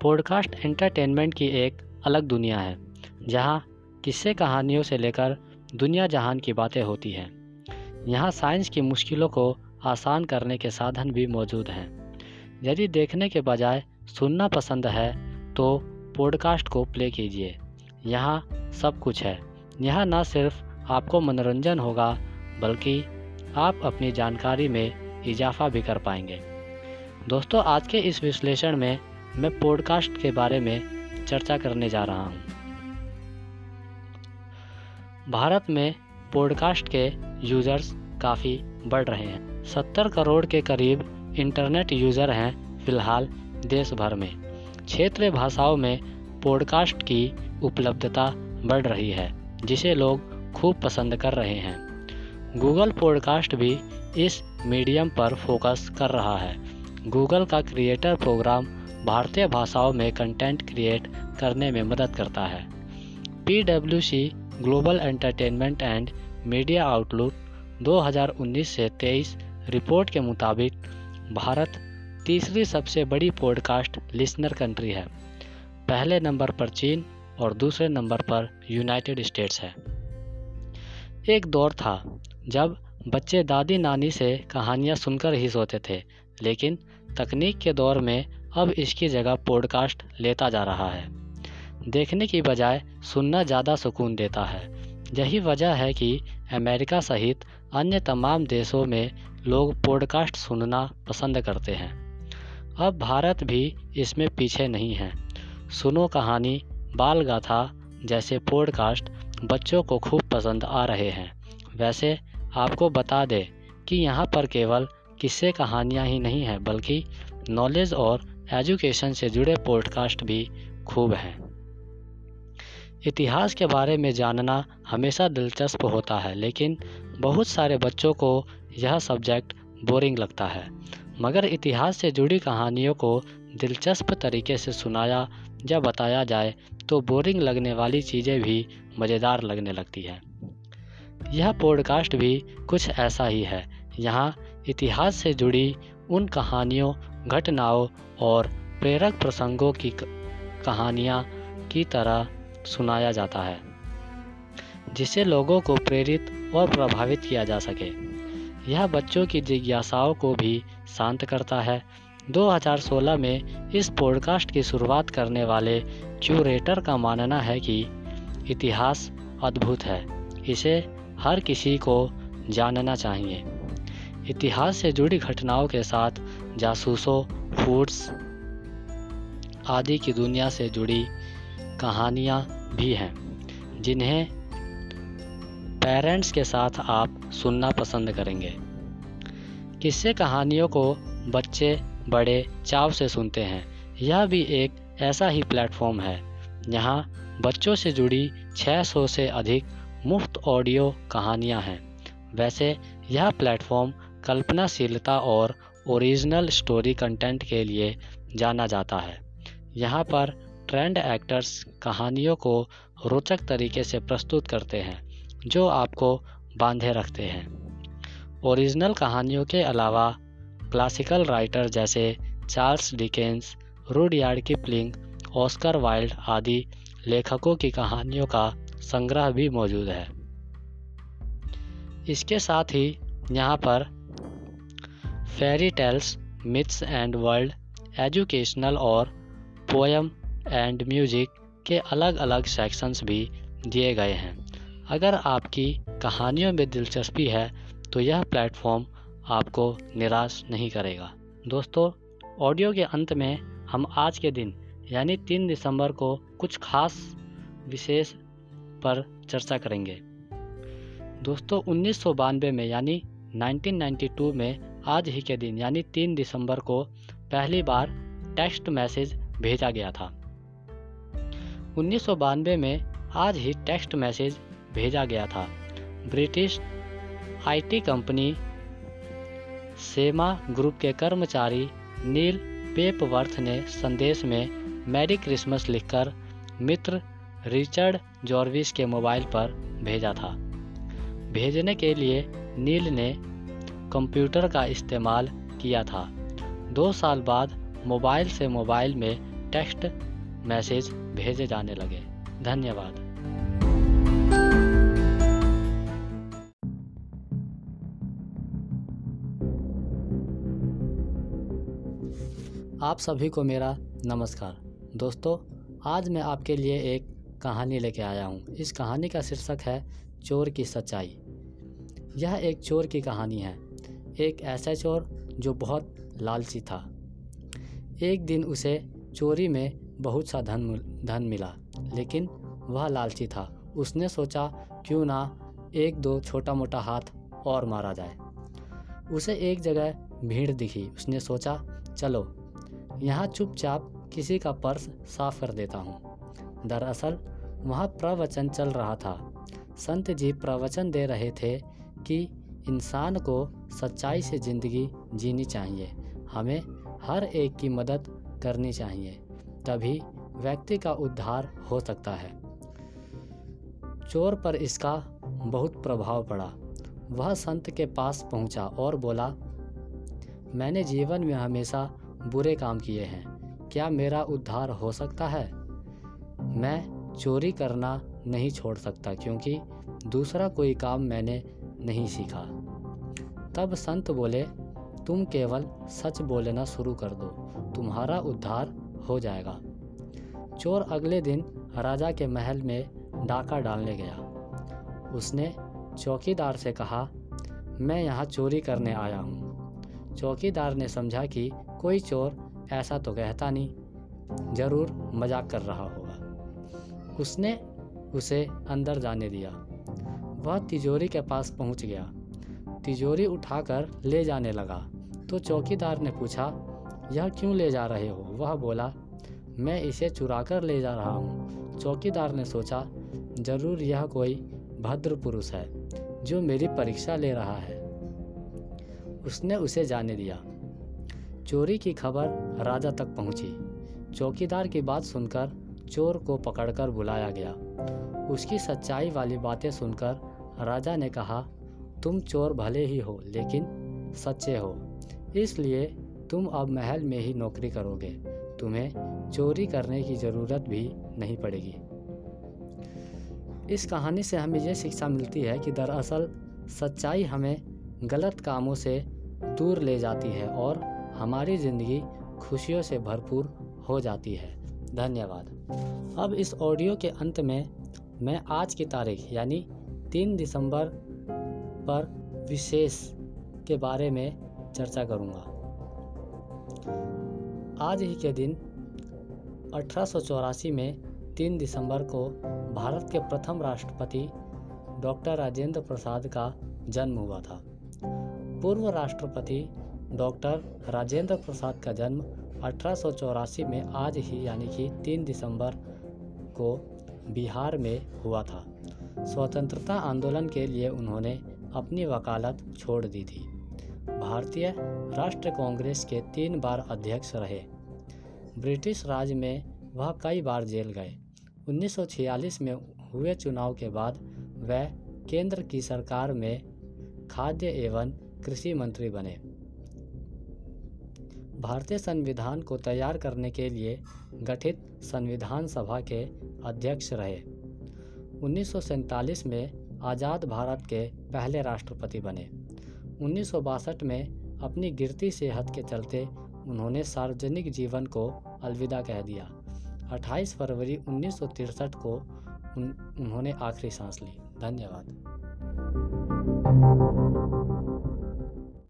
Podcast entertainment की एक अलग दुनिया है, जहाँ किस्से कहानियों से लेकर दुनिया जहान की बातें होती हैं। यहाँ साइंस की मुश्किलों को आसान करने के साधन भी मौजूद हैं। यदि देखने के बजाय सुनना पसंद है तो पॉडकास्ट को प्ले कीजिए। यहाँ सब कुछ है। यहाँ ना सिर्फ़ आपको मनोरंजन होगा, बल्कि आप अपनी जानकारी में इजाफा भी कर पाएँगे। दोस्तों, आज के इस विश्लेषण में मैं पॉडकास्ट के बारे में चर्चा करने जा रहा हूँ। भारत में पॉडकास्ट के यूज़र्स काफ़ी बढ़ रहे हैं। सत्तर करोड़ के करीब इंटरनेट यूज़र हैं फ़िलहाल देश भर में। क्षेत्रीय भाषाओं में पॉडकास्ट की उपलब्धता बढ़ रही है, जिसे लोग खूब पसंद कर रहे हैं। गूगल पॉडकास्ट भी इस मीडियम पर फोकस कर रहा है। गूगल का क्रिएटर प्रोग्राम भारतीय भाषाओं में कंटेंट क्रिएट करने में मदद करता है। पीडब्ल्यूसी global entertainment and media outlook 2019 से 23 रिपोर्ट के मुताबिक भारत तीसरी सबसे बड़ी पॉडकास्ट लिसनर कंट्री है। पहले नंबर पर चीन और दूसरे नंबर पर यूनाइटेड स्टेट्स है। एक दौर था जब बच्चे दादी नानी से कहानियाँ सुनकर ही सोते थे, लेकिन तकनीक के दौर में अब इसकी जगह पॉडकास्ट लेता जा रहा है। देखने की बजाय सुनना ज़्यादा सुकून देता है। यही वजह है कि अमेरिका सहित अन्य तमाम देशों में लोग पॉडकास्ट सुनना पसंद करते हैं। अब भारत भी इसमें पीछे नहीं है। सुनो कहानी बाल गाथा जैसे पॉडकास्ट बच्चों को खूब पसंद आ रहे हैं। वैसे आपको बता दें कि यहाँ पर केवल किस्से कहानियाँ ही नहीं हैं, बल्कि नॉलेज और एजुकेशन से जुड़े पॉडकास्ट भी खूब हैं। इतिहास के बारे में जानना हमेशा दिलचस्प होता है, लेकिन बहुत सारे बच्चों को यह सब्जेक्ट बोरिंग लगता है। मगर इतिहास से जुड़ी कहानियों को दिलचस्प तरीके से सुनाया या बताया जाए तो बोरिंग लगने वाली चीज़ें भी मज़ेदार लगने लगती है। यह पॉडकास्ट भी कुछ ऐसा ही है। यहाँ इतिहास से जुड़ी उन कहानियों, घटनाओं और प्रेरक प्रसंगों की कहानियाँ की तरह सुनाया जाता है, जिससे लोगों को प्रेरित और प्रभावित किया जा सके। यह बच्चों की जिज्ञासाओं को भी शांत करता है। 2016 में इस पॉडकास्ट की शुरुआत करने वाले क्यूरेटर का मानना है कि इतिहास अद्भुत है। इसे हर किसी को जानना चाहिए। इतिहास से जुड़ी घटनाओं के साथ जासूसों, फूड्स आदि की दुनिया से जुड़ी कहानियाँ भी हैं, जिन्हें पेरेंट्स के साथ आप सुनना पसंद करेंगे। किस्से कहानियों को बच्चे बड़े चाव से सुनते हैं। यह भी एक ऐसा ही प्लेटफॉर्म है यहाँ बच्चों से जुड़ी 600 से अधिक मुफ़्त ऑडियो कहानियाँ हैं। वैसे यह प्लेटफॉर्म कल्पनाशीलता और ओरिजिनल स्टोरी कंटेंट के लिए जाना जाता है। यहाँ पर ट्रेंड एक्टर्स कहानियों को रोचक तरीके से प्रस्तुत करते हैं, जो आपको बांधे रखते हैं। ओरिजिनल कहानियों के अलावा क्लासिकल राइटर जैसे Charles Dickens Rudyard Kipling, Oscar Wilde आदि लेखकों की कहानियों का संग्रह भी मौजूद है। इसके साथ ही यहाँ पर fairy tales myths and world educational और पोएम एंड म्यूज़िक के अलग अलग सेक्शंस भी दिए गए हैं। अगर आपकी कहानियों में दिलचस्पी है तो यह प्लेटफॉर्म आपको निराश नहीं करेगा। दोस्तों ऑडियो के अंत में हम आज के दिन, यानी तीन दिसंबर को कुछ खास विशेष पर चर्चा करेंगे। दोस्तों, उन्नीस सौ बानवे में, यानी 1992 में आज ही के दिन, यानी तीन दिसंबर को पहली बार टेक्स्ट मैसेज भेजा गया था। उन्नीस सौ बानवे में आज ही टेक्स्ट मैसेज भेजा गया था। British IT company Sema group के कर्मचारी नील पेपवर्थ ने संदेश में मैरी क्रिसमस लिखकर मित्र रिचर्ड जॉर्विस के मोबाइल पर भेजा था। भेजने के लिए नील ने कंप्यूटर का इस्तेमाल किया था। दो साल बाद मोबाइल से मोबाइल में टेक्स्ट मैसेज भेजे जाने लगे। धन्यवाद। आप सभी को मेरा नमस्कार। दोस्तों, आज मैं आपके लिए एक कहानी लेके आया हूँ। इस कहानी का शीर्षक है चोर की सच्चाई। यह एक चोर की कहानी है। एक ऐसा चोर जो बहुत लालची था। एक दिन उसे चोरी में बहुत सा धन धन मिला, लेकिन वह लालची था। उसने सोचा, क्यों ना एक दो छोटा मोटा हाथ और मारा जाए। उसे एक जगह भीड़ दिखी। उसने सोचा, चलो, यहाँ चुपचाप किसी का पर्स साफ़ कर देता हूँ। दरअसल, वहाँ प्रवचन चल रहा था। संत जी प्रवचन दे रहे थे कि इंसान को सच्चाई से ज़िंदगी जीनी चाहिए। हमें हर एक की मदद करनी चाहिए। तभी व्यक्ति का उद्धार हो सकता है। चोर पर इसका बहुत प्रभाव पड़ा। वह संत के पास पहुँचा और बोला, मैंने जीवन में हमेशा बुरे काम किए हैं। क्या मेरा उद्धार हो सकता है? मैं चोरी करना नहीं छोड़ सकता क्योंकि दूसरा कोई काम मैंने नहीं सीखा। तब संत बोले, तुम केवल सच बोलना शुरू कर दो, तुम्हारा उद्धार हो जाएगा। चोर अगले दिन राजा के महल में डाका डालने गया। उसने चौकीदार से कहा, मैं यहाँ चोरी करने आया हूँ। चौकीदार ने समझा कि कोई चोर ऐसा तो कहता नहीं, ज़रूर मज़ाक कर रहा होगा। उसने उसे अंदर जाने दिया। वह तिजोरी के पास पहुँच गया। तिजोरी उठाकर ले जाने लगा। तो चौकीदार ने पूछा, यह क्यों ले जा रहे हो? वह बोला, मैं इसे चुरा कर ले जा रहा हूँ। चौकीदार ने सोचा, ज़रूर यह कोई भद्र पुरुष है, जो मेरी परीक्षा ले रहा है। उसने उसे जाने दिया। चोरी की खबर राजा तक पहुँची। चौकीदार की बात सुनकर चोर को पकड़कर बुलाया गया। उसकी सच्चाई वाली बातें सुनकर राजा ने कहा तुम चोर भले ही हो, लेकिन सच्चे हो। इसलिए तुम अब महल में ही नौकरी करोगे। तुम्हें चोरी करने की ज़रूरत भी नहीं पड़ेगी। इस कहानी से हमें यह शिक्षा मिलती है कि दरअसल सच्चाई हमें गलत कामों से दूर ले जाती है और हमारी ज़िंदगी खुशियों से भरपूर हो जाती है। धन्यवाद। अब इस ऑडियो के अंत में मैं आज की तारीख, यानी तीन दिसंबर पर विशेष के बारे में चर्चा करूँगा। आज ही के दिन, अठारह में तीन दिसंबर को भारत के प्रथम राष्ट्रपति डॉक्टर राजेंद्र प्रसाद का जन्म हुआ था। पूर्व राष्ट्रपति डॉक्टर राजेंद्र प्रसाद का जन्म अठारह सौ चौरासी में आज ही, यानी कि तीन दिसंबर को बिहार में हुआ था। स्वतंत्रता आंदोलन के लिए उन्होंने अपनी वकालत छोड़ दी थी। भारतीय राष्ट्र कांग्रेस के तीन बार अध्यक्ष रहे। ब्रिटिश राज में वह कई बार जेल गए। 1946 में हुए चुनाव के बाद वह केंद्र की सरकार में खाद्य एवं कृषि मंत्री बने। भारतीय संविधान को तैयार करने के लिए गठित संविधान सभा के अध्यक्ष रहे। उन्नीस में आज़ाद भारत के पहले राष्ट्रपति बने। उन्नीस सौ बासठ में अपनी गिरती सेहत के चलते उन्होंने सार्वजनिक जीवन को अलविदा कह दिया। 28 फरवरी उन्नीस को उन, उन्होंने आखिरी सांस ली। धन्यवाद।